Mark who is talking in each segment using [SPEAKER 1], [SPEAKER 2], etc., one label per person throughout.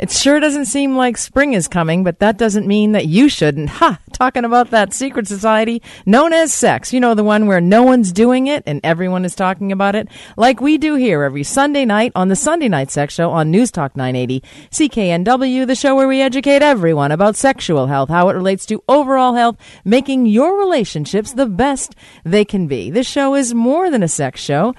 [SPEAKER 1] It sure doesn't seem like spring is coming, but that doesn't mean that you shouldn't. Ha! Talking about that secret society known as sex. You know, the one where no one's doing it and everyone is talking about it, like we do here every Sunday night on the Sunday Night Sex Show on News Talk 980, CKNW, the show where we educate everyone about sexual health, how it relates to overall health, making your relationships the best they can be. This show is more than a sex show.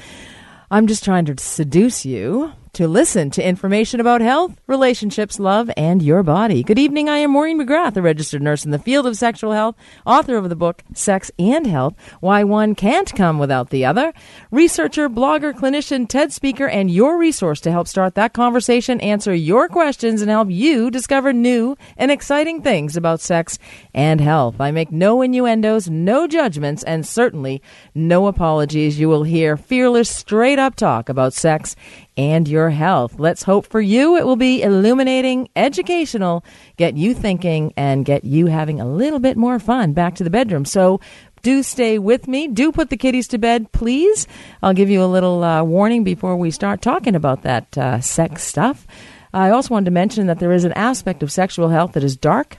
[SPEAKER 1] I'm just trying to seduce you to listen to information about health, relationships, love, and your body. Good evening. I am Maureen McGrath, a registered nurse in the field of sexual health, author of the book Sex and Health Why One Can't Come Without the Other, researcher, blogger, clinician, TED speaker, and your resource to help start that conversation, answer your questions, and help you discover new and exciting things about sex and health. I make no innuendos, no judgments, and certainly no apologies. You will hear fearless, straight up talk about sex and your health. Let's hope for you it will be illuminating, educational, get you thinking, and get you having a little bit more fun back to the bedroom. So, do stay with me. Do put the kitties to bed, please. I'll give you a little uh, warning before we start talking about that uh, sex stuff. I also wanted to mention that there is an aspect of sexual health that is dark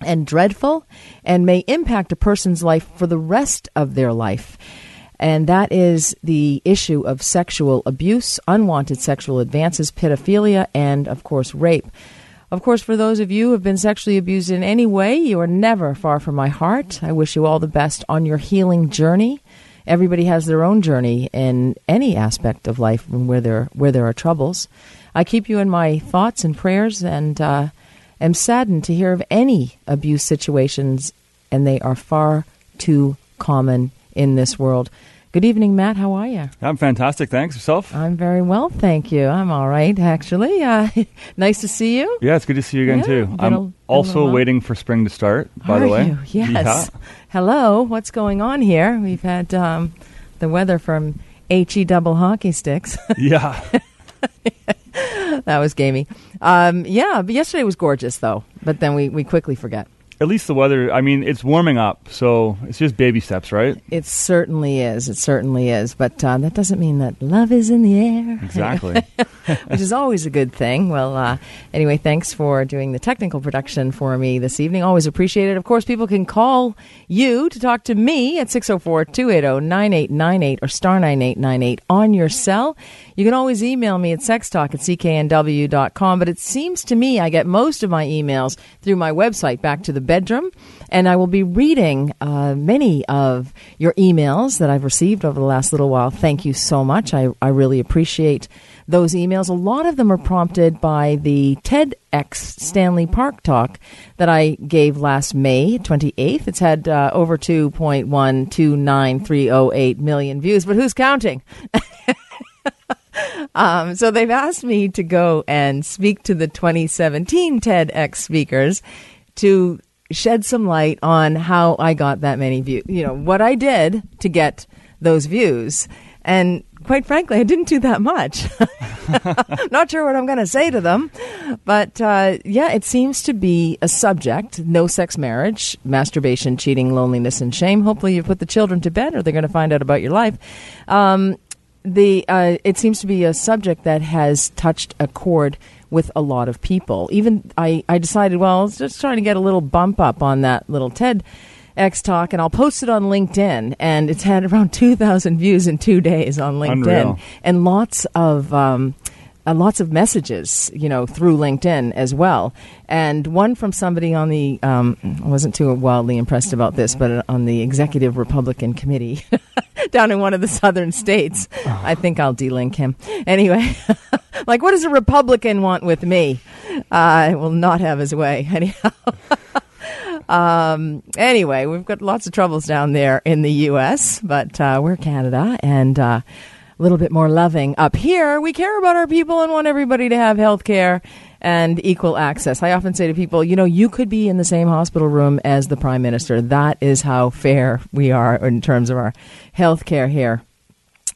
[SPEAKER 1] and dreadful and may impact a person's life for the rest of their life and that is the issue of sexual abuse, unwanted sexual advances, pedophilia, and, of course, rape. Of course, for those of you who have been sexually abused in any way, you are never far from my heart. I wish you all the best on your healing journey. Everybody has their own journey in any aspect of life where there where there are troubles. I keep you in my thoughts and prayers, and uh, am saddened to hear of any abuse situations, and they are far too common in this world. Good evening, Matt. How are you?
[SPEAKER 2] I'm fantastic. Thanks. Yourself?
[SPEAKER 1] I'm very well, thank you. I'm all right, actually. Uh, nice to see you.
[SPEAKER 2] Yeah, it's good to see you again,
[SPEAKER 1] Yeah,
[SPEAKER 2] too. I'm
[SPEAKER 1] a-
[SPEAKER 2] also waiting for spring to start, by
[SPEAKER 1] are
[SPEAKER 2] the way.
[SPEAKER 1] you? Yes. Hello. What's going on here? We've had um, the weather from HE double hockey sticks.
[SPEAKER 2] Yeah.
[SPEAKER 1] that was gamey. Um, yeah, but yesterday was gorgeous, though. But then we, we quickly forget.
[SPEAKER 2] At least the weather, I mean, it's warming up, so it's just baby steps, right?
[SPEAKER 1] It certainly is. It certainly is. But uh, that doesn't mean that love is in the air.
[SPEAKER 2] Exactly.
[SPEAKER 1] which is always a good thing. Well, uh, anyway, thanks for doing the technical production for me this evening. Always appreciate it. Of course, people can call you to talk to me at 604 280 9898 or star 9898 on your cell. You can always email me at sextalk at cknw.com, but it seems to me I get most of my emails through my website, Back to the Bedroom, and I will be reading uh, many of your emails that I've received over the last little while. Thank you so much. I, I really appreciate those emails. A lot of them are prompted by the TEDx Stanley Park talk that I gave last May 28th. It's had uh, over 2.129308 million views, but who's counting? Um, so they've asked me to go and speak to the 2017 TEDx speakers to shed some light on how I got that many views. You know, what I did to get those views. And quite frankly, I didn't do that much. Not sure what I'm going to say to them. But uh, yeah, it seems to be a subject no sex marriage, masturbation, cheating, loneliness, and shame. Hopefully, you put the children to bed or they're going to find out about your life. Um, the uh, it seems to be a subject that has touched a chord with a lot of people. Even I, I decided, well, let's just trying to get a little bump up on that little TED X talk, and I'll post it on LinkedIn. And it's had around two thousand views in two days on LinkedIn,
[SPEAKER 2] Unreal.
[SPEAKER 1] and lots of. Um, uh, lots of messages, you know, through LinkedIn as well, and one from somebody on the. Um, I wasn't too wildly impressed about this, but on the executive Republican committee down in one of the southern states. I think I'll delink him anyway. like, what does a Republican want with me? I will not have his way anyhow. um, anyway, we've got lots of troubles down there in the U.S., but uh, we're Canada and. Uh, a little bit more loving up here. We care about our people and want everybody to have health care and equal access. I often say to people, you know, you could be in the same hospital room as the prime minister. That is how fair we are in terms of our health care here.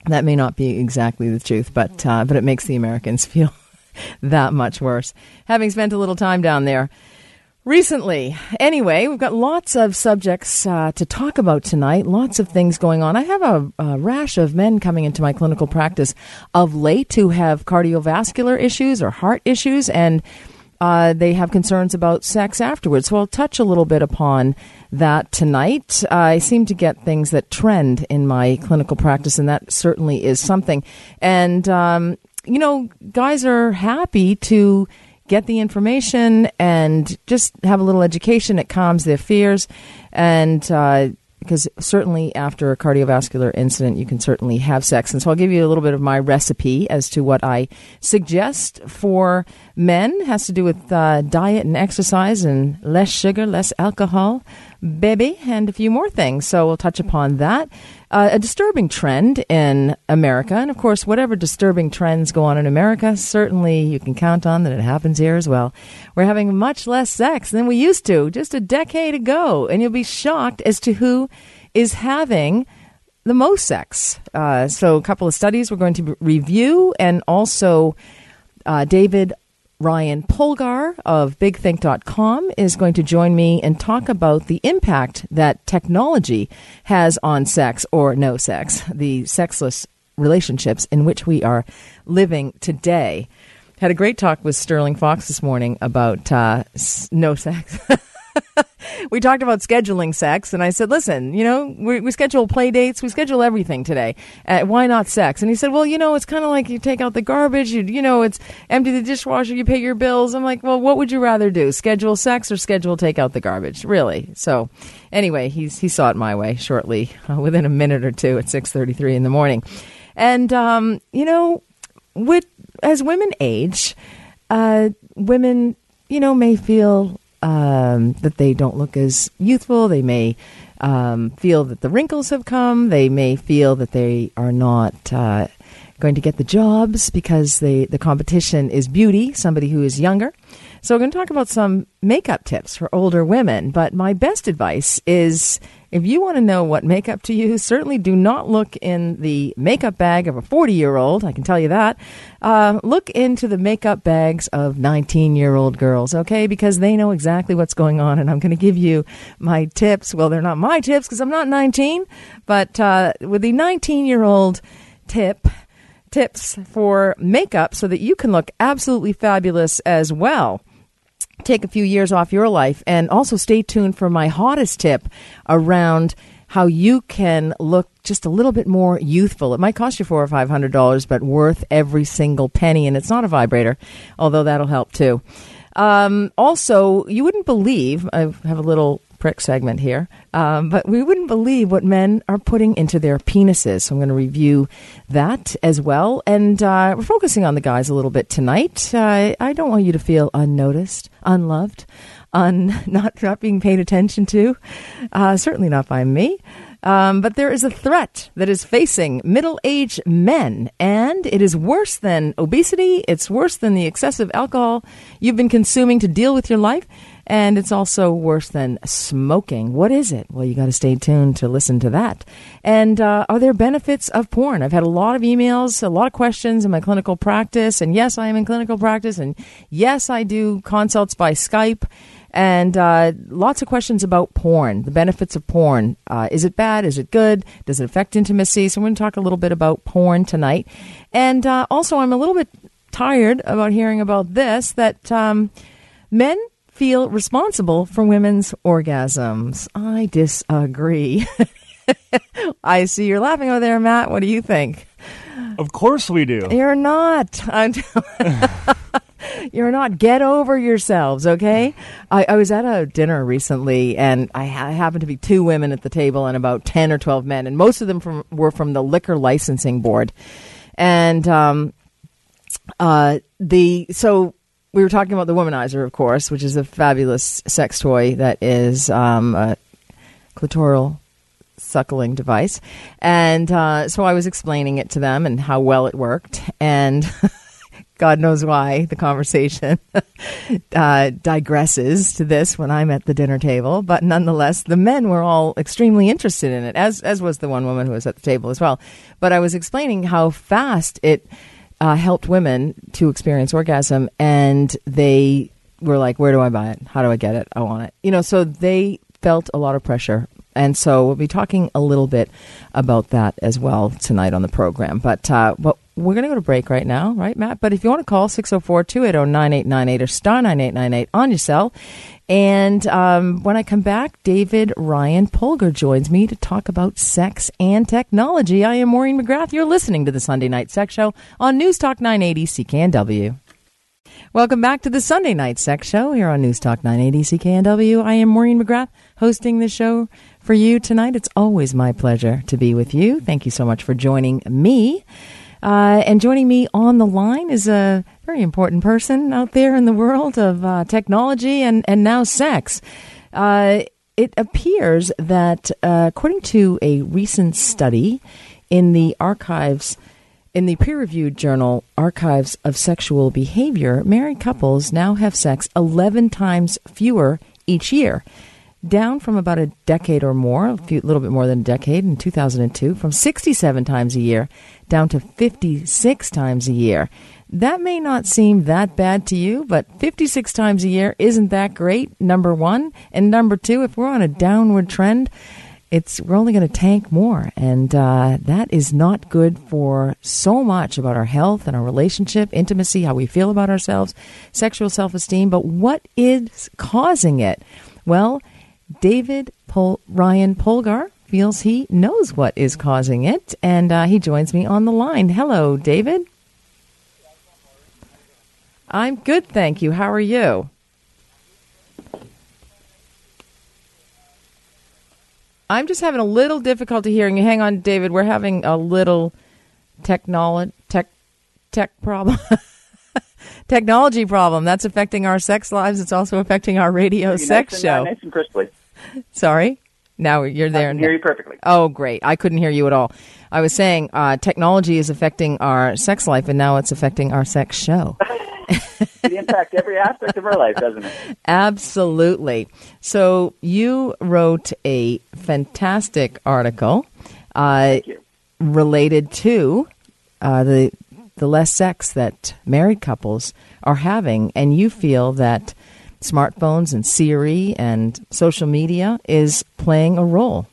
[SPEAKER 1] That may not be exactly the truth, but uh, but it makes the Americans feel that much worse. Having spent a little time down there, recently. Anyway, we've got lots of subjects uh, to talk about tonight, lots of things going on. I have a, a, rash of men coming into my clinical practice of late who have cardiovascular issues or heart issues, and uh, they have concerns about sex afterwards. So I'll touch a little bit upon that tonight. I seem to get things that trend in my clinical practice, and that certainly is something. And, um, you know, guys are happy to get the information and just have a little education. It calms their fears. And, uh, because certainly after a cardiovascular incident, you can certainly have sex. And so I'll give you a little bit of my recipe as to what I suggest for men. Has to do with uh, diet and exercise and less sugar, less alcohol, baby, and a few more things. So we'll touch upon that. Uh, a disturbing trend in America, and of course, whatever disturbing trends go on in America, certainly you can count on that it happens here as well. We're having much less sex than we used to just a decade ago, and you'll be shocked as to who is having the most sex. Uh, so, a couple of studies we're going to review, and also uh, David Ryan Polgar of BigThink.com is going to join me and talk about the impact that technology has on sex or no sex, the sexless relationships in which we are living today. Had a great talk with Sterling Fox this morning about uh, no sex. we talked about scheduling sex, and I said, "Listen, you know, we, we schedule play dates, we schedule everything today. Uh, why not sex?" And he said, "Well, you know, it's kind of like you take out the garbage, you you know, it's empty the dishwasher, you pay your bills." I'm like, "Well, what would you rather do, schedule sex or schedule take out the garbage?" Really? So, anyway, he's he saw it my way shortly, uh, within a minute or two at six thirty three in the morning, and um, you know, with as women age, uh, women, you know, may feel um, that they don't look as youthful. They may um, feel that the wrinkles have come. They may feel that they are not uh, going to get the jobs because they, the competition is beauty, somebody who is younger. So, we're going to talk about some makeup tips for older women. But my best advice is if you want to know what makeup to use, certainly do not look in the makeup bag of a 40 year old. I can tell you that. Uh, look into the makeup bags of 19 year old girls, okay? Because they know exactly what's going on. And I'm going to give you my tips. Well, they're not my tips because I'm not 19, but uh, with the 19 year old tip, tips for makeup so that you can look absolutely fabulous as well take a few years off your life. And also stay tuned for my hottest tip around how you can look just a little bit more youthful. It might cost you four or five hundred dollars, but worth every single penny. And it's not a vibrator, although that'll help too. Um, also, you wouldn't believe I have a little prick segment here. Um, but we wouldn't believe what men are putting into their penises. So I'm going to review that as well. And uh, we're focusing on the guys a little bit tonight. Uh, I don't want you to feel unnoticed, unloved, un- not, not being paid attention to. Uh, certainly not by me. Um, but there is a threat that is facing middle aged men, and it is worse than obesity. It's worse than the excessive alcohol you've been consuming to deal with your life. And it's also worse than smoking. What is it? Well, you got to stay tuned to listen to that. And uh, are there benefits of porn? I've had a lot of emails, a lot of questions in my clinical practice. And yes, I am in clinical practice. And yes, I do consults by Skype. And uh, lots of questions about porn, the benefits of porn. Uh, is it bad? Is it good? Does it affect intimacy? So, we're going to talk a little bit about porn tonight. And uh, also, I'm a little bit tired about hearing about this that um, men feel responsible for women's orgasms. I disagree. I see you're laughing over there, Matt. What do you think?
[SPEAKER 2] Of course we do.
[SPEAKER 1] You're not. You're not. Get over yourselves, okay? I, I, was at a dinner recently, and I, ha- happened to be two women at the table and about 10 or 12 men, and most of them from, were from the Liquor Licensing Board. And um, uh, the so we were talking about the womanizer, of course, which is a fabulous sex toy that is um, a clitoral suckling device. And uh, so I was explaining it to them and how well it worked. And God knows why the conversation uh, digresses to this when I'm at the dinner table. But nonetheless, the men were all extremely interested in it, as as was the one woman who was at the table as well. But I was explaining how fast it uh, helped women to experience orgasm, and they were like, where do I buy it? How do I get it? I want it. You know, so they felt a lot of pressure. And so we'll be talking a little bit about that as well tonight on the program. But, uh, but we're going to go to break right now, right, Matt? But if you want to call 604 280 9898 or star 9898 on your cell. And um, when I come back, David Ryan Polgar joins me to talk about sex and technology. I am Maureen McGrath. You're listening to the Sunday Night Sex Show on News Talk 980 CKNW. Welcome back to the Sunday Night Sex Show here on News Talk 980 CKNW. I am Maureen McGrath hosting the show for you tonight. It's always my pleasure to be with you. Thank you so much for joining me. Uh, and joining me on the line is a very important person out there in the world of uh, technology and, and now sex. Uh, it appears that, uh, according to a recent study in the archives, in the peer reviewed journal Archives of Sexual Behavior, married couples now have sex 11 times fewer each year down from about a decade or more, a few, little bit more than a decade in 2002, from 67 times a year down to 56 times a year. That may not seem that bad to you, but 56 times a year isn't that great, number one. And number two, if we're on a downward trend, it's we're only going to tank more, and uh, that is not good for so much about our health and our relationship, intimacy, how we feel about ourselves, sexual self-esteem. But what is causing it? Well, David Pol- Ryan Polgar feels he knows what is causing it, and uh, he joins me on the line. Hello, David. I'm good, thank you. How are you? I'm just having a little difficulty hearing you. Hang on, David. We're having a little technology tech tech problem. technology problem that's affecting our sex lives. It's also affecting our radio sex
[SPEAKER 3] nice
[SPEAKER 1] show.
[SPEAKER 3] Uh, nice and crisply.
[SPEAKER 1] Sorry. Now you're there.
[SPEAKER 3] I can hear you perfectly.
[SPEAKER 1] Oh, great. I couldn't hear you at all. I was saying uh, technology is affecting our sex life, and now it's affecting our sex show.
[SPEAKER 3] it impacts every aspect of our life, doesn't it?
[SPEAKER 1] Absolutely. So you wrote a fantastic article uh, related to uh, the the less sex that married couples are having, and you feel that smartphones and Siri and social media is playing a role.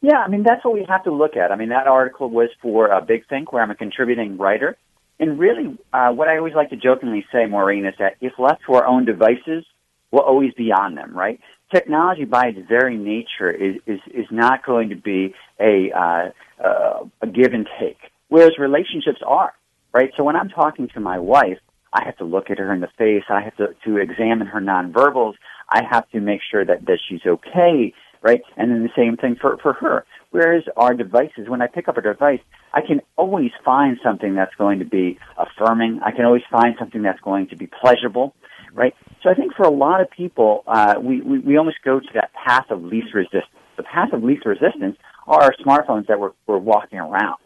[SPEAKER 3] Yeah, I mean, that's what we have to look at. I mean, that article was for a Big Think, where I'm a contributing writer. And really, uh, what I always like to jokingly say, Maureen, is that if left to our own devices, we'll always be on them, right? Technology, by its very nature, is is, is not going to be a uh, uh, a give and take, whereas relationships are, right? So when I'm talking to my wife, I have to look at her in the face. I have to, to examine her nonverbals. I have to make sure that, that she's okay, right? And then the same thing for, for her. Whereas our devices, when I pick up a device, I can always find something that's going to be affirming. I can always find something that's going to be pleasurable, right? So I think for a lot of people, uh, we, we, we almost go to that path of least resistance. The path of least resistance are our smartphones that we're, we're walking around.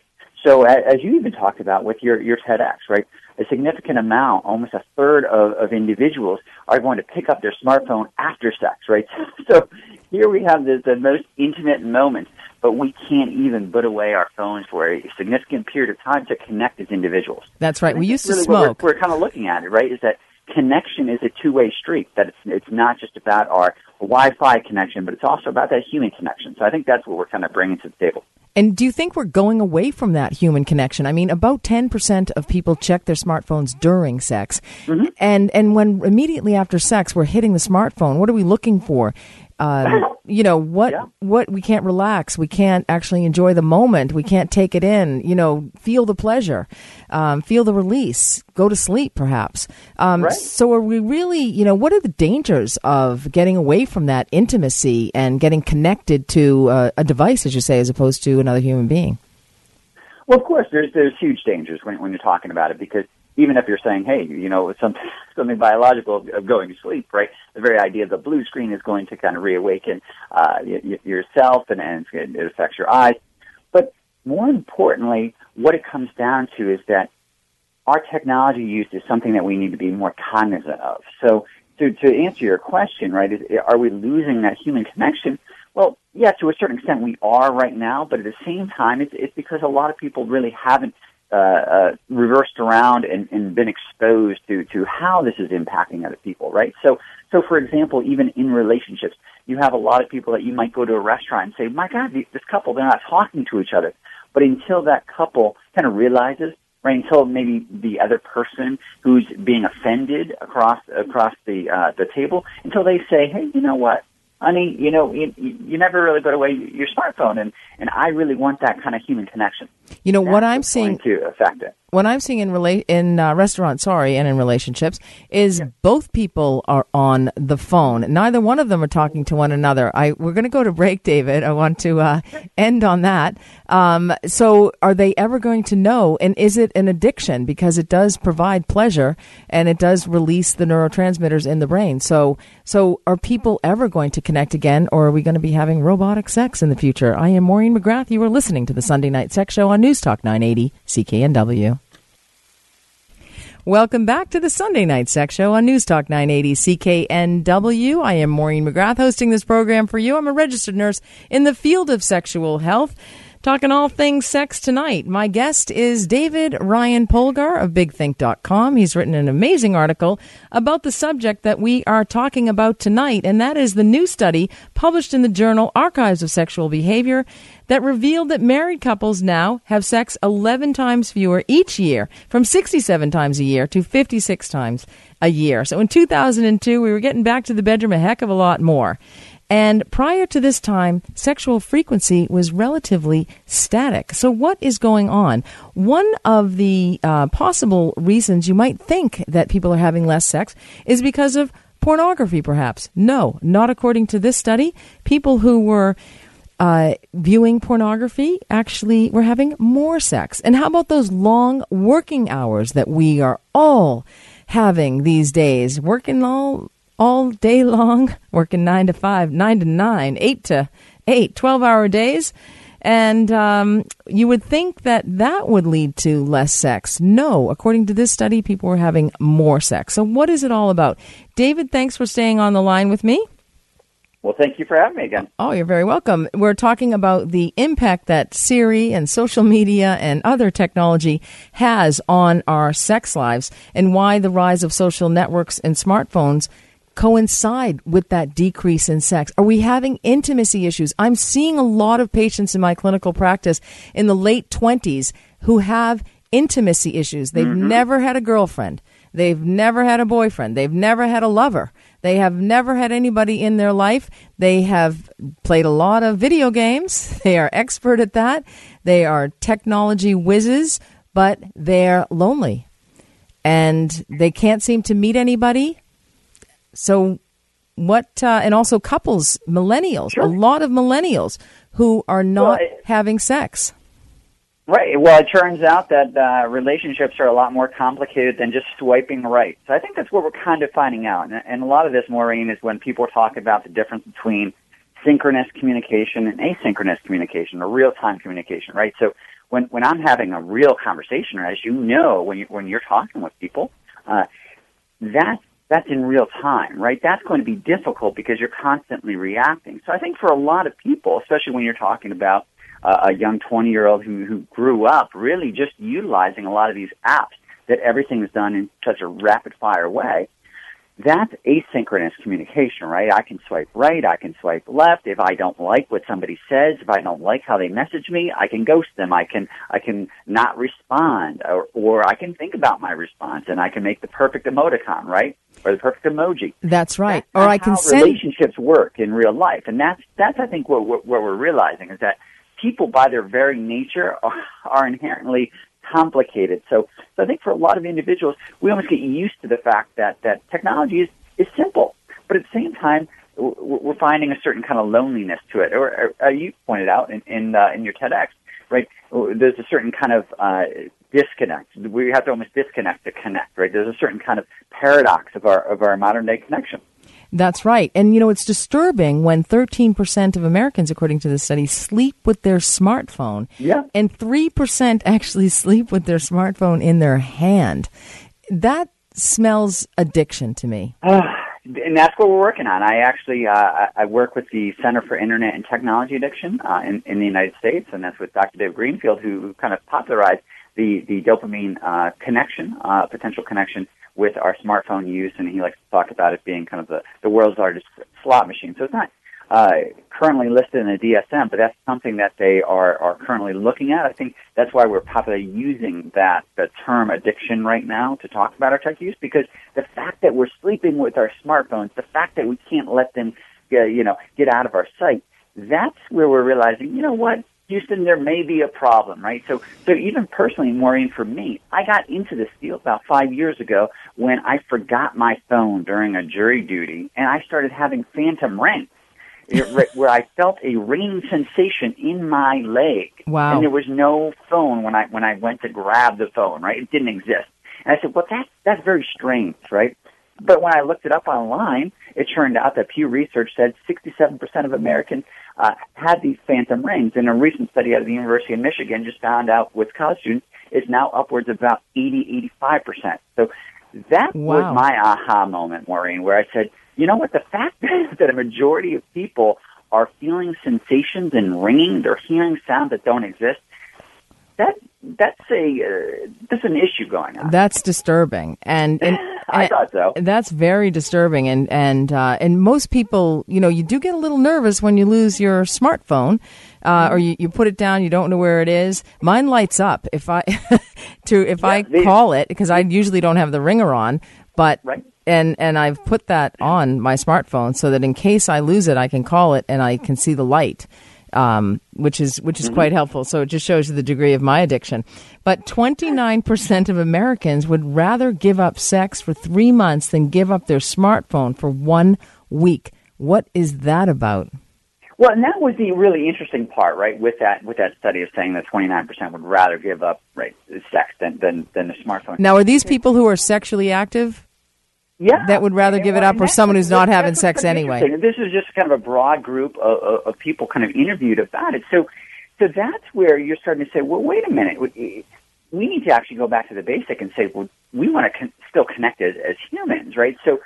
[SPEAKER 3] So as you even talked about with your, your TEDx, right? A significant amount, almost a third of, of individuals are going to pick up their smartphone after sex, right? So here we have the, the most intimate moment, but we can't even put away our phones for a significant period of time to connect as individuals.
[SPEAKER 1] That's right. We used to
[SPEAKER 3] really
[SPEAKER 1] smoke.
[SPEAKER 3] We're, we're kind of looking at it, right? Is that connection is a two-way street. That it's, it's not just about our Wi-Fi connection, but it's also about that human connection. So I think that's what we're kind of bringing to the table.
[SPEAKER 1] And do you think we're going away from that human connection? I mean, about 10% of people check their smartphones during sex.
[SPEAKER 3] Mm-hmm.
[SPEAKER 1] And and when immediately after sex we're hitting the smartphone, what are we looking for? Um, you know what
[SPEAKER 3] Yeah.
[SPEAKER 1] what we can't relax. We can't actually enjoy the moment. We can't take it in. You know feel the pleasure um, feel the release. Go to sleep perhaps. Um,
[SPEAKER 3] Right.
[SPEAKER 1] so are we really you know what are the dangers of getting away from that intimacy and getting connected to uh, a device as you say as opposed to another human being?
[SPEAKER 3] Well, of course, there's there's huge dangers when when you're talking about it because even if you're saying, hey, you know, it's something something biological of, of going to sleep, right? The very idea of the blue screen is going to kind of reawaken uh, y- yourself and, and it affects your eyes. But more importantly, what it comes down to is that our technology use is something that we need to be more cognizant of. So to, to answer your question, right, is, are we losing that human connection? Well, yeah, to a certain extent we are right now, but at the same time, it's, it's because a lot of people really haven't uh, uh, reversed around and, and been exposed to to how this is impacting other people, right? So, so for example, even in relationships, you have a lot of people that you might go to a restaurant and say, "My God, this couple they're not talking to each other," but until that couple kind of realizes right? Until maybe the other person who's being offended across across the uh, the table, until they say, "Hey, you know what? honey, you know, you, you never really put away your smartphone, and and I really want that kind of human connection.
[SPEAKER 1] You know
[SPEAKER 3] That's
[SPEAKER 1] what I'm seeing
[SPEAKER 3] to affect it.
[SPEAKER 1] What I'm seeing in rela- in uh, restaurants, sorry, and in relationships, is yeah. both people are on the phone. Neither one of them are talking to one another. I we're going to go to break, David. I want to uh, end on that. Um, so, are they ever going to know? And is it an addiction? Because it does provide pleasure and it does release the neurotransmitters in the brain. So, so are people ever going to connect again, or are we going to be having robotic sex in the future? I am Maureen McGrath. You are listening to the Sunday Night Sex Show on News Talk 980 CKNW. Welcome back to the Sunday Night Sex Show on News Talk 980 CKNW. I am Maureen McGrath hosting this program for you. I'm a registered nurse in the field of sexual health. Talking all things sex tonight. My guest is David Ryan Polgar of BigThink.com. He's written an amazing article about the subject that we are talking about tonight, and that is the new study published in the journal Archives of Sexual Behavior that revealed that married couples now have sex 11 times fewer each year, from 67 times a year to 56 times a year. So in 2002, we were getting back to the bedroom a heck of a lot more. And prior to this time, sexual frequency was relatively static. So, what is going on? One of the uh, possible reasons you might think that people are having less sex is because of pornography, perhaps. No, not according to this study. People who were uh, viewing pornography actually were having more sex. And how about those long working hours that we are all having these days? Working all all day long, working nine to five, nine to nine, eight to eight, 12 hour days. And um, you would think that that would lead to less sex. No, according to this study, people were having more sex. So, what is it all about? David, thanks for staying on the line with me.
[SPEAKER 3] Well, thank you for having me again.
[SPEAKER 1] Oh, you're very welcome. We're talking about the impact that Siri and social media and other technology has on our sex lives and why the rise of social networks and smartphones coincide with that decrease in sex? Are we having intimacy issues? I'm seeing a lot of patients in my clinical practice in the late 20s who have intimacy issues. They've mm-hmm. never had a girlfriend. They've never had a boyfriend. They've never had a lover. They have never had anybody in their life. They have played a lot of video games. They are expert at that. They are technology whizzes, but they're lonely. And they can't seem to meet anybody. So, what, uh, and also couples, millennials, sure. a lot of millennials who are not well, having sex.
[SPEAKER 3] Right. Well, it turns out that uh, relationships are a lot more complicated than just swiping right. So I think that's what we're kind of finding out. And, and a lot of this, Maureen, is when people talk about the difference between synchronous communication and asynchronous communication, or real-time communication, right? So when when I'm having a real conversation, or as you know, when you when you're talking with people, uh, that that's in real time, right? That's going to be difficult because you're constantly reacting. So I think for a lot of people, especially when you're talking about uh, a young 20 year old who, who grew up really just utilizing a lot of these apps that everything is done in such a rapid fire way, that's asynchronous communication, right? I can swipe right, I can swipe left. If I don't like what somebody says, if I don't like how they message me, I can ghost them. I can I can not respond, or or I can think about my response, and I can make the perfect emoticon, right, or the perfect emoji.
[SPEAKER 1] That's right.
[SPEAKER 3] That's
[SPEAKER 1] or I can send
[SPEAKER 3] relationships work in real life, and that's that's I think what what, what we're realizing is that people by their very nature are, are inherently complicated. So, so I think for a lot of individuals, we almost get used to the fact that, that technology is, is simple. But at the same time, we're finding a certain kind of loneliness to it. Or, or you pointed out in, in, uh, in your TEDx, right? There's a certain kind of, uh, disconnect. We have to almost disconnect to connect, right? There's a certain kind of paradox of our, of our modern day connection.
[SPEAKER 1] That's right. And, you know, it's disturbing when 13% of Americans, according to the study, sleep with their smartphone.
[SPEAKER 3] Yeah.
[SPEAKER 1] And 3% actually sleep with their smartphone in their hand. That smells addiction to me.
[SPEAKER 3] Uh, and that's what we're working on. I actually uh, I work with the Center for Internet and Technology Addiction uh, in, in the United States, and that's with Dr. Dave Greenfield, who, who kind of popularized the the dopamine uh, connection, uh, potential connection with our smartphone use, and he likes to talk about it being kind of the the world's largest slot machine. So it's not uh, currently listed in the DSM, but that's something that they are, are currently looking at. I think that's why we're popularly using that the term addiction right now to talk about our tech use because the fact that we're sleeping with our smartphones, the fact that we can't let them, uh, you know, get out of our sight, that's where we're realizing, you know what, Houston, there may be a problem, right? So, so even personally, Maureen, for me, I got into this field about five years ago when I forgot my phone during a jury duty, and I started having phantom rings where I felt a ringing sensation in my leg.
[SPEAKER 1] Wow.
[SPEAKER 3] And there was no phone when I when I went to grab the phone, right? It didn't exist. And I said, Well that's that's very strange, right? But when I looked it up online, it turned out that Pew Research said 67% of Americans uh, had these phantom rings. And a recent study out of the University of Michigan just found out with college students it's now upwards of about 80, 85%. So that
[SPEAKER 1] wow.
[SPEAKER 3] was my aha moment, Maureen, where I said, you know what? The fact is that a majority of people are feeling sensations and ringing, they're hearing sounds that don't exist. That that's a uh, that's an issue going on.
[SPEAKER 1] That's disturbing, and, and
[SPEAKER 3] I thought so.
[SPEAKER 1] That's very disturbing, and and uh, and most people, you know, you do get a little nervous when you lose your smartphone, uh, or you, you put it down, you don't know where it is. Mine lights up if I to if
[SPEAKER 3] Yeah,
[SPEAKER 1] I
[SPEAKER 3] these-
[SPEAKER 1] call it because I usually don't have the ringer on, but
[SPEAKER 3] Right.
[SPEAKER 1] and and I've put that on my smartphone so that in case I lose it, I can call it and I can see the light, um, which is which is quite helpful. So it just shows you the degree of my addiction. But twenty nine percent of Americans would rather give up sex for three months than give up their smartphone for one week. What is that about?
[SPEAKER 3] Well, and that was the really interesting part, right? With that with that study of saying that 29% would rather give up right sex than than than the smartphone.
[SPEAKER 1] Now, are these people who are sexually active?
[SPEAKER 3] Yeah,
[SPEAKER 1] that would rather give it up, or someone who's not having sex anyway?
[SPEAKER 3] This is just kind of a broad group of, of, people kind of interviewed about it. So, so that's where you're starting to say, well, wait a minute. We, we need to actually go back to the basic and say, well, we want to con- still connect as, as humans, right? So,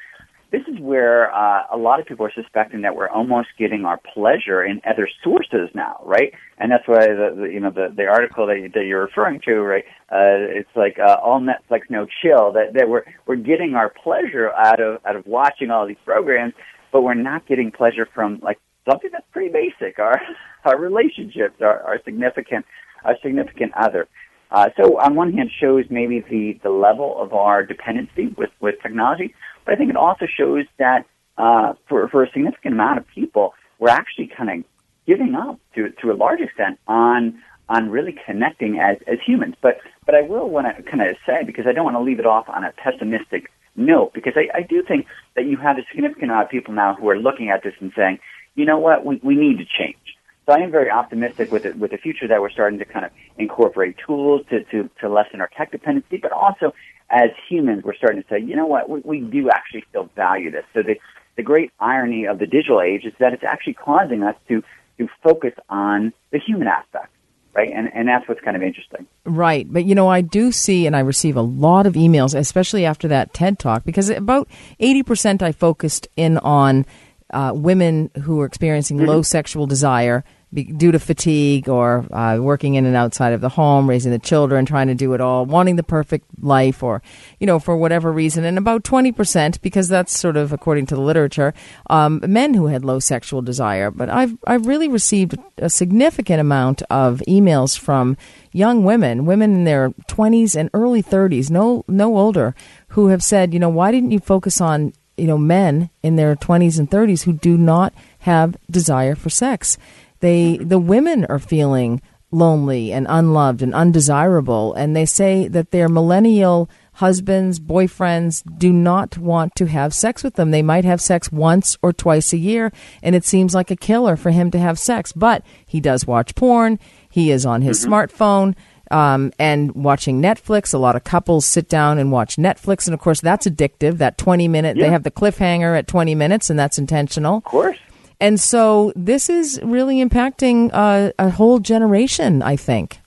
[SPEAKER 3] this is where uh, a lot of people are suspecting that we're almost getting our pleasure in other sources now, right? And that's why the, the you know the the article that, you, that you're referring to, right? Uh, it's like uh, all Netflix, no chill. That that we're we're getting our pleasure out of out of watching all these programs, but we're not getting pleasure from like something that's pretty basic. Our our relationships, our, our significant our significant other. Uh, so on one hand, shows maybe the, the level of our dependency with, with technology, but I think it also shows that uh, for, for a significant amount of people, we're actually kind of giving up to, to a large extent on on really connecting as, as humans. But but I will want to kind of say because I don't want to leave it off on a pessimistic note because I, I do think that you have a significant amount of people now who are looking at this and saying, you know what, we, we need to change. So I am very optimistic with the, with the future that we're starting to kind of incorporate tools to, to, to lessen our tech dependency, but also as humans, we're starting to say, you know what, we, we do actually still value this. So the, the great irony of the digital age is that it's actually causing us to, to focus on the human aspect, right? And, and that's what's kind of interesting.
[SPEAKER 1] Right. But, you know, I do see and I receive a lot of emails, especially after that TED talk, because about 80% I focused in on uh, women who are experiencing low sexual desire due to fatigue or uh, working in and outside of the home, raising the children, trying to do it all, wanting the perfect life, or you know, for whatever reason. And about twenty percent, because that's sort of according to the literature, um, men who had low sexual desire. But I've I've really received a significant amount of emails from young women, women in their twenties and early thirties, no no older, who have said, you know, why didn't you focus on you know men in their 20s and 30s who do not have desire for sex they the women are feeling lonely and unloved and undesirable and they say that their millennial husbands boyfriends do not want to have sex with them they might have sex once or twice a year and it seems like a killer for him to have sex but he does watch porn he is on his smartphone um, and watching Netflix. A lot of couples sit down and watch Netflix, and of course that's addictive. That twenty minute, they have the cliffhanger at twenty minutes, and that's intentional.
[SPEAKER 3] Of course.
[SPEAKER 1] And so this is really impacting uh, a whole generation. I think.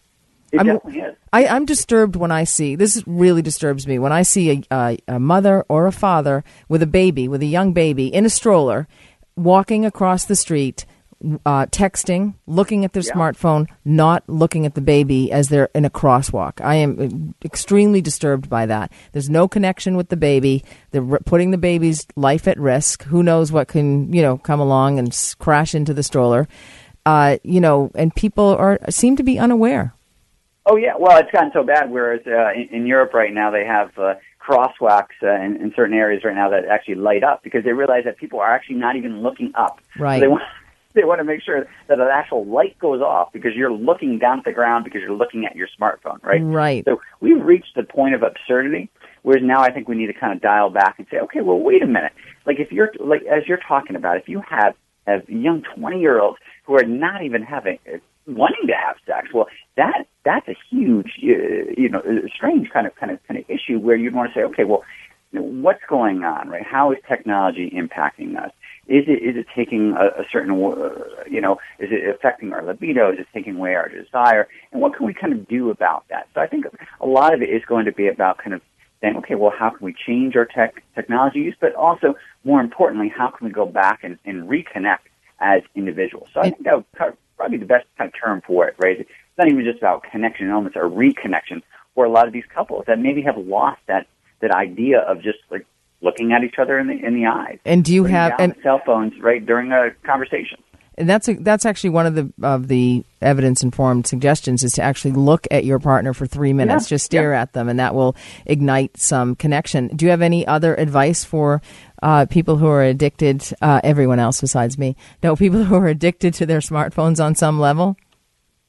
[SPEAKER 3] It
[SPEAKER 1] I'm,
[SPEAKER 3] definitely is.
[SPEAKER 1] I, I'm disturbed when I see this. Really disturbs me when I see a, a, a mother or a father with a baby, with a young baby in a stroller, walking across the street, uh, texting, looking at their
[SPEAKER 3] Yeah.
[SPEAKER 1] smartphone, not looking at the baby as they're in a crosswalk. I am extremely disturbed by that. There's no connection with the baby. They're putting the baby's life at risk. Who knows what can you know come along and s- crash into the stroller? Uh, you know, and people are seem to be unaware.
[SPEAKER 3] Oh yeah, well it's gotten so bad. Whereas uh, in, in Europe right now they have uh, crosswalks uh, in, in certain areas right now that actually light up because they realize that people are actually not even looking up.
[SPEAKER 1] Right.
[SPEAKER 3] So they want they want to make sure that an actual light goes off because you're looking down at the ground because you're looking at your smartphone, right?
[SPEAKER 1] Right.
[SPEAKER 3] So we've reached the point of absurdity. Whereas now I think we need to kind of dial back and say, okay, well, wait a minute. Like if you're like as you're talking about, if you have have young twenty year olds who are not even having wanting to have sex, well, that that's a huge, uh, you know, strange kind of kind of kind of issue where you'd want to say, okay, well, what's going on, right? How is technology impacting us? Is it is it taking a, a certain, uh, you know, is it affecting our libido? Is it taking away our desire? And what can we kind of do about that? So I think a lot of it is going to be about kind of saying, okay, well, how can we change our tech technology use, but also more importantly, how can we go back and, and reconnect as individuals? So I think that would probably be the best kind of term for it, right? It's not even just about connection elements or reconnection for a lot of these couples that maybe have lost that that idea of just like looking at each other in the in the eyes.
[SPEAKER 1] And do you have and
[SPEAKER 3] cell phones right during a conversation?
[SPEAKER 1] And that's a, that's actually one of the of the evidence informed suggestions is to actually look at your partner for three minutes,
[SPEAKER 3] Yeah,
[SPEAKER 1] just stare at them, and that will ignite some connection. Do you have any other advice for uh, people who are addicted? Uh, everyone else besides me, no, people who are addicted to their smartphones on some level.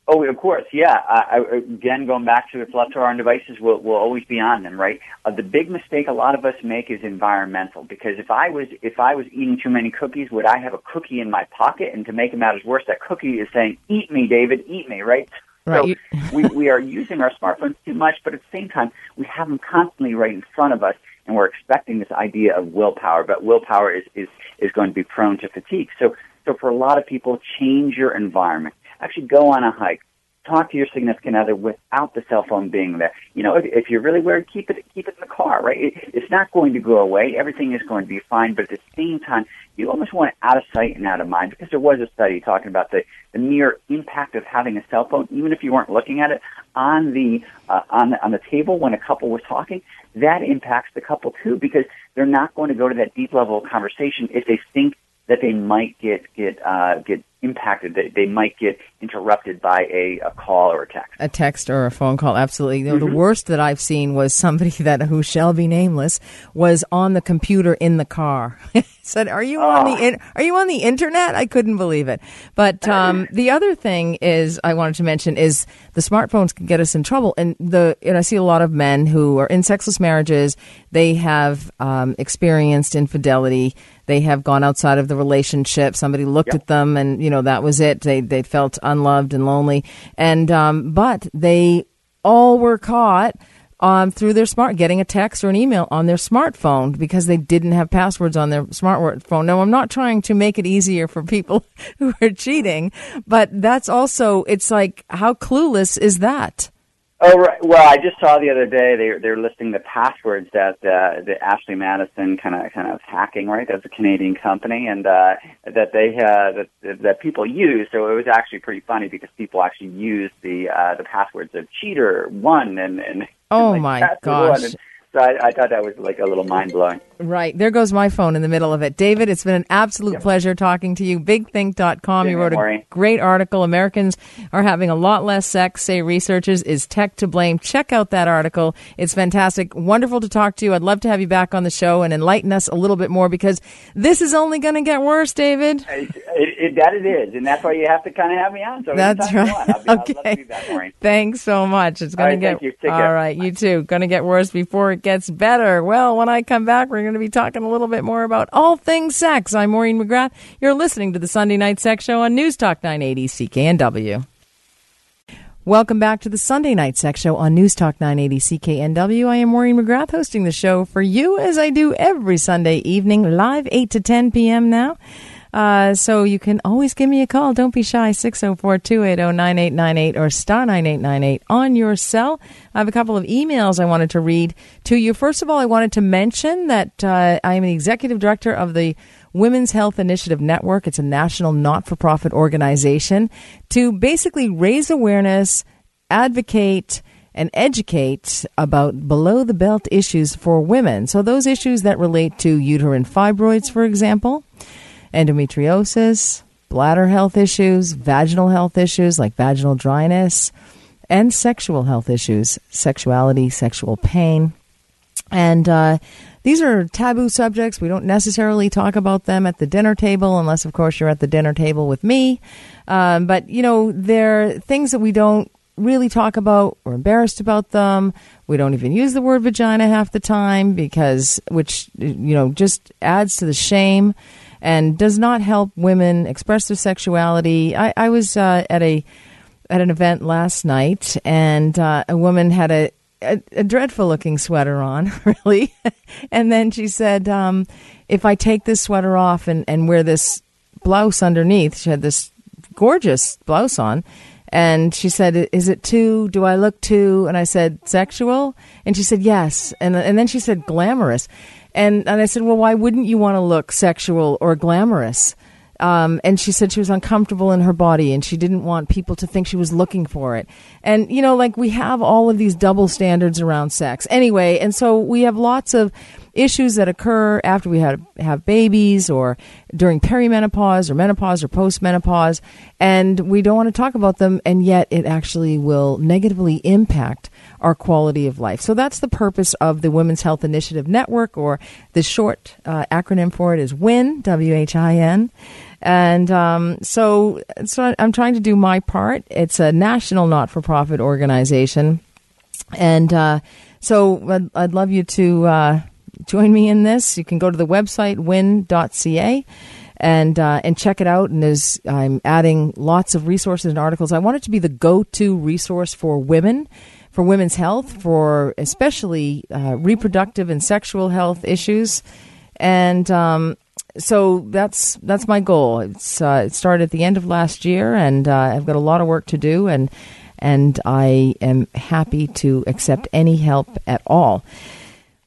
[SPEAKER 3] Oh, of course, yeah. I, I, again, going back to to our own devices, we'll, we'll always be on them, right? Uh, the big mistake a lot of us make is environmental. Because if I was if I was eating too many cookies, would I have a cookie in my pocket? And to make matters worse, that cookie is saying, "Eat me, David, eat me," right?
[SPEAKER 1] Right.
[SPEAKER 3] So we we are using our smartphones too much, but at the same time, we have them constantly right in front of us, and we're expecting this idea of willpower. But willpower is is is going to be prone to fatigue. So so for a lot of people, change your environment. Actually, go on a hike talk to your significant other without the cell phone being there. You know, if, if you're really worried, keep it keep it in the car, right? It, it's not going to go away. Everything is going to be fine, but at the same time, you almost want it out of sight and out of mind because there was a study talking about the, the mere impact of having a cell phone, even if you weren't looking at it, on the uh, on the on the table when a couple was talking. That impacts the couple too because they're not going to go to that deep level of conversation if they think that they might get get uh, get impacted. They, they might get interrupted by a, a call or a text.
[SPEAKER 1] a text or a phone call. Absolutely. You know,
[SPEAKER 3] Mm-hmm.
[SPEAKER 1] The worst that I've seen was somebody that who shall be nameless was on the computer in the car. Said, "Are you on
[SPEAKER 3] Oh.
[SPEAKER 1] the in- Are you on the internet?" I couldn't believe it. But um, the other thing is, I wanted to mention is the smartphones can get us in trouble. And the and I see a lot of men who are in sexless marriages. They have um, experienced infidelity. They have gone outside of the relationship. Somebody looked at them, and you know that was it. They they felt unloved and lonely. And um, but they all were caught um, through their smart getting a text or an email on their smartphone because they didn't have passwords on their smartphone. Now, I'm not trying to make it easier for people who are cheating, but that's also it's like how clueless is that?
[SPEAKER 3] Oh right. Well, I just saw the other day they they're listing the passwords that uh, that Ashley Madison kind of kind of hacking right. That's a Canadian company, and uh, that they uh, that that people use. So it was actually pretty funny because people actually used the uh, the passwords of cheater one and and
[SPEAKER 1] Oh,
[SPEAKER 3] like,
[SPEAKER 1] my gosh.
[SPEAKER 3] one. And so I, I thought that was like a little mind blowing.
[SPEAKER 1] Right. There goes my phone in the middle of it. David, it's been an absolute pleasure talking to you. BigThink.com. You wrote
[SPEAKER 3] here,
[SPEAKER 1] a great article. Americans are having a lot less sex, say researchers. Is tech to blame? Check out that article. It's fantastic. Wonderful to talk to you. I'd love to have you back on the show and enlighten us a little bit more because this is only going to get worse, David.
[SPEAKER 3] It, it, that it is, and that's why you have to kind of have me on. So
[SPEAKER 1] That's right.
[SPEAKER 3] I'll be,
[SPEAKER 1] okay.
[SPEAKER 3] I'd love to be back,
[SPEAKER 1] Thanks so much. It's going to get
[SPEAKER 3] thank you. Take
[SPEAKER 1] all
[SPEAKER 3] care.
[SPEAKER 1] You too. Going to get worse before it gets better. Well, when I come back, we're going to be talking a little bit more about all things sex. I'm Maureen McGrath. You're listening to the Sunday Night Sex Show on News Talk 980 CKNW. Welcome back to the Sunday Night Sex Show on News Talk 980 CKNW. I am Maureen McGrath hosting the show for you as I do every Sunday evening, live 8 to 10 p.m. now. Uh, so you can always give me a call. Don't be shy. 604 280 9898 or star 9898 on your cell. I have a couple of emails I wanted to read to you. First of all, I wanted to mention that uh, I am the executive director of the Women's Health Initiative Network. It's a national not for profit organization to basically raise awareness, advocate, and educate about below the belt issues for women. So, those issues that relate to uterine fibroids, for example, endometriosis, bladder health issues, vaginal health issues like vaginal dryness, and sexual health issues, sexuality, sexual pain. And uh, these are taboo subjects. We don't necessarily talk about them at the dinner table, unless, of course, you're at the dinner table with me. Um, but, you know, they're things that we don't really talk about. We're embarrassed about them. We don't even use the word vagina half the time because, which, you know, just adds to the shame and does not help women express their sexuality. I, I was uh, at a at an event last night, and uh, a woman had a a, a, dreadful looking sweater on, really. and then she said, um, if I take this sweater off and, and wear this blouse underneath, she had this gorgeous blouse on. And she said, Is it too, do I look too? And I said, Sexual? And she said, Yes. And, and then she said, Glamorous. And, and I said, Well, why wouldn't you want to look sexual or glamorous? Um, and she said she was uncomfortable in her body and she didn't want people to think she was looking for it. And, you know, like we have all of these double standards around sex. Anyway, and so we have lots of issues that occur after we have, have babies or during perimenopause or menopause or postmenopause. And we don't want to talk about them, and yet it actually will negatively impact our quality of life. So that's the purpose of the Women's Health Initiative Network, or the short uh, acronym for it is WHIN, W H I N. And um, so, so I'm trying to do my part. It's a national not for profit organization. And uh, so I'd, I'd, love you to uh, join me in this. You can go to the website whin.ca and uh, and check it out. And there's I'm adding lots of resources and articles. I want it to be the go-to resource for women, for women's health, for especially uh, reproductive and sexual health issues. And um, so that's that's my goal. It's uh, it started at the end of last year, and uh, I've got a lot of work to do, and and I am happy to accept any help at all.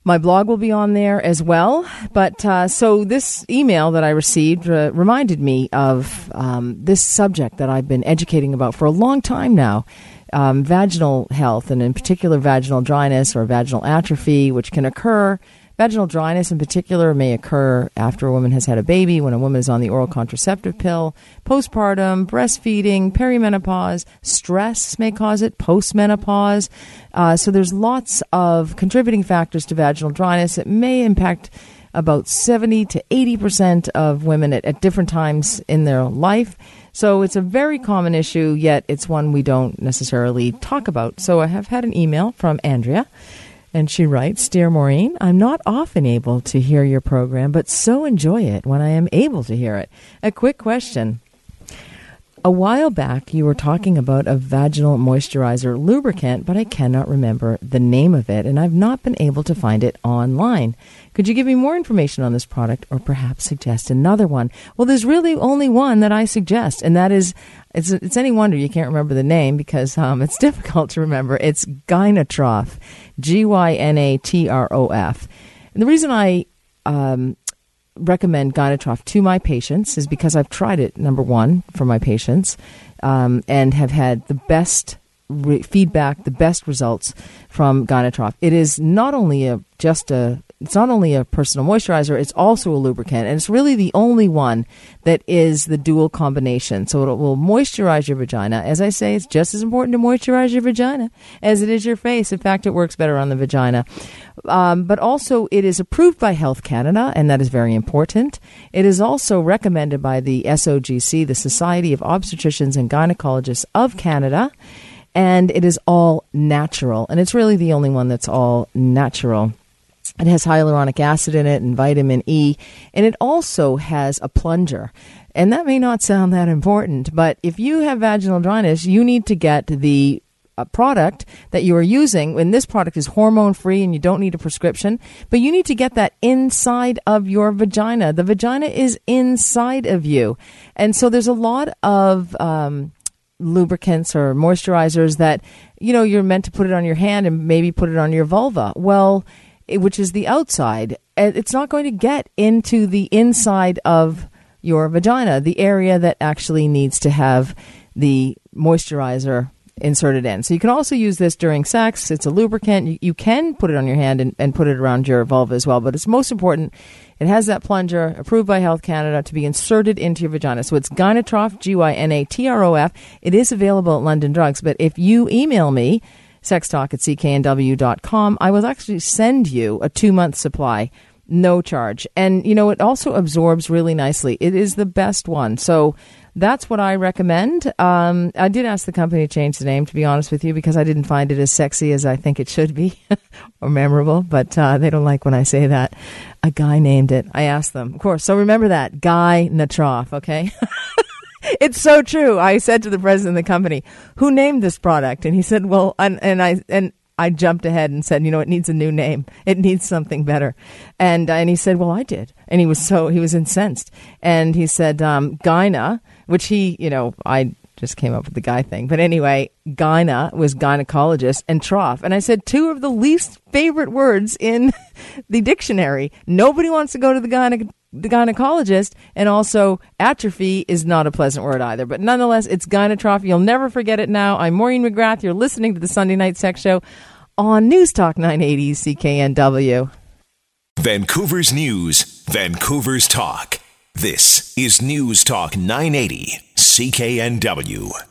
[SPEAKER 1] My blog will be on there as well. But uh, so this email that I received uh, reminded me of um, this subject that I've been educating about for a long time now. Um, vaginal health, and in particular, vaginal dryness or vaginal atrophy, which can occur Vaginal dryness, in particular, may occur after a woman has had a baby, when a woman is on the oral contraceptive pill, postpartum, breastfeeding, perimenopause, stress may cause it, postmenopause. Uh, so there's lots of contributing factors to vaginal dryness. It may impact about 70 to 80% of women at, at different times in their life. So it's a very common issue, yet it's one we don't necessarily talk about. So I have had an email from Andrea and she writes Dear Maureen, I'm not often able to hear your program, but so enjoy it when I am able to hear it. A quick question. A while back, you were talking about a vaginal moisturizer lubricant, but I cannot remember the name of it, and I've not been able to find it online. Could you give me more information on this product or perhaps suggest another one? Well, there's really only one that I suggest, and that is it's, it's any wonder you can't remember the name because um, it's difficult to remember. It's Gynatrof, G Y N A T R O F. And the reason I um, recommend Gynatrof to my patients is because I've tried it, number one, for my patients, um, and have had the best re- feedback, the best results from Gynatrof. It is not only a just a it's not only a personal moisturizer, it's also a lubricant. And it's really the only one that is the dual combination. So it will moisturize your vagina. As I say, it's just as important to moisturize your vagina as it is your face. In fact, it works better on the vagina. Um, but also, it is approved by Health Canada, and that is very important. It is also recommended by the SOGC, the Society of Obstetricians and Gynecologists of Canada and it is all natural. And it's really the only one that's all natural. It has hyaluronic acid in it and vitamin E, and it also has a plunger. And that may not sound that important, but if you have vaginal dryness, you need to get the a product that you are using, and this product is hormone free and you don't need a prescription, but you need to get that inside of your vagina. The vagina is inside of you. And so there's a lot of, um, lubricants or moisturizers that, you know, you're meant to put it on your hand and maybe put it on your vulva. Well, which is the outside. Uh, it's not going to get into the inside of your vagina, the area that actually needs to have the moisturizer inserted in. So you can also use this during sex. It's a lubricant. You, you can put it on your hand and, and put it around your vulva as well. But it's most important. It has that plunger approved by Health Canada to be inserted into your vagina. So it's Gynatrof, G Y N A T R O F. It is available at London Drugs. But if you email me, sextalk at cknw.com, I will actually send you a two month supply no charge. And, you know, it also absorbs really nicely. It is the best one. So that's what I recommend. Um, I did ask the company to change the name, to be honest with you, because I didn't find it as sexy as I think it should be or memorable, but uh, they don't like when I say that. A guy named it. I asked them, of course. So remember that Guy Natroff, okay? it's so true. I said to the president of the company, "Who named this product?" And he said, "Well," and, and I and I jumped ahead and said, you know, it needs a new name. It needs something better. And, and he said, well, I did. And he was so, he was incensed. And he said, um, Gyna, which he, you know, I just came up with the guy thing. But anyway, Gyna was gynecologist and trough. And I said two of the least favorite words in the dictionary. Nobody wants to go to the gyne- the gynecologist, and also atrophy is not a pleasant word either. But nonetheless, it's Gynatrof. You'll never forget it now. I'm Maureen McGrath. You're listening to the Sunday Night Sex Show on News Talk 980 CKNW.
[SPEAKER 4] Vancouver's News, Vancouver's Talk. This is News Talk 980 CKNW.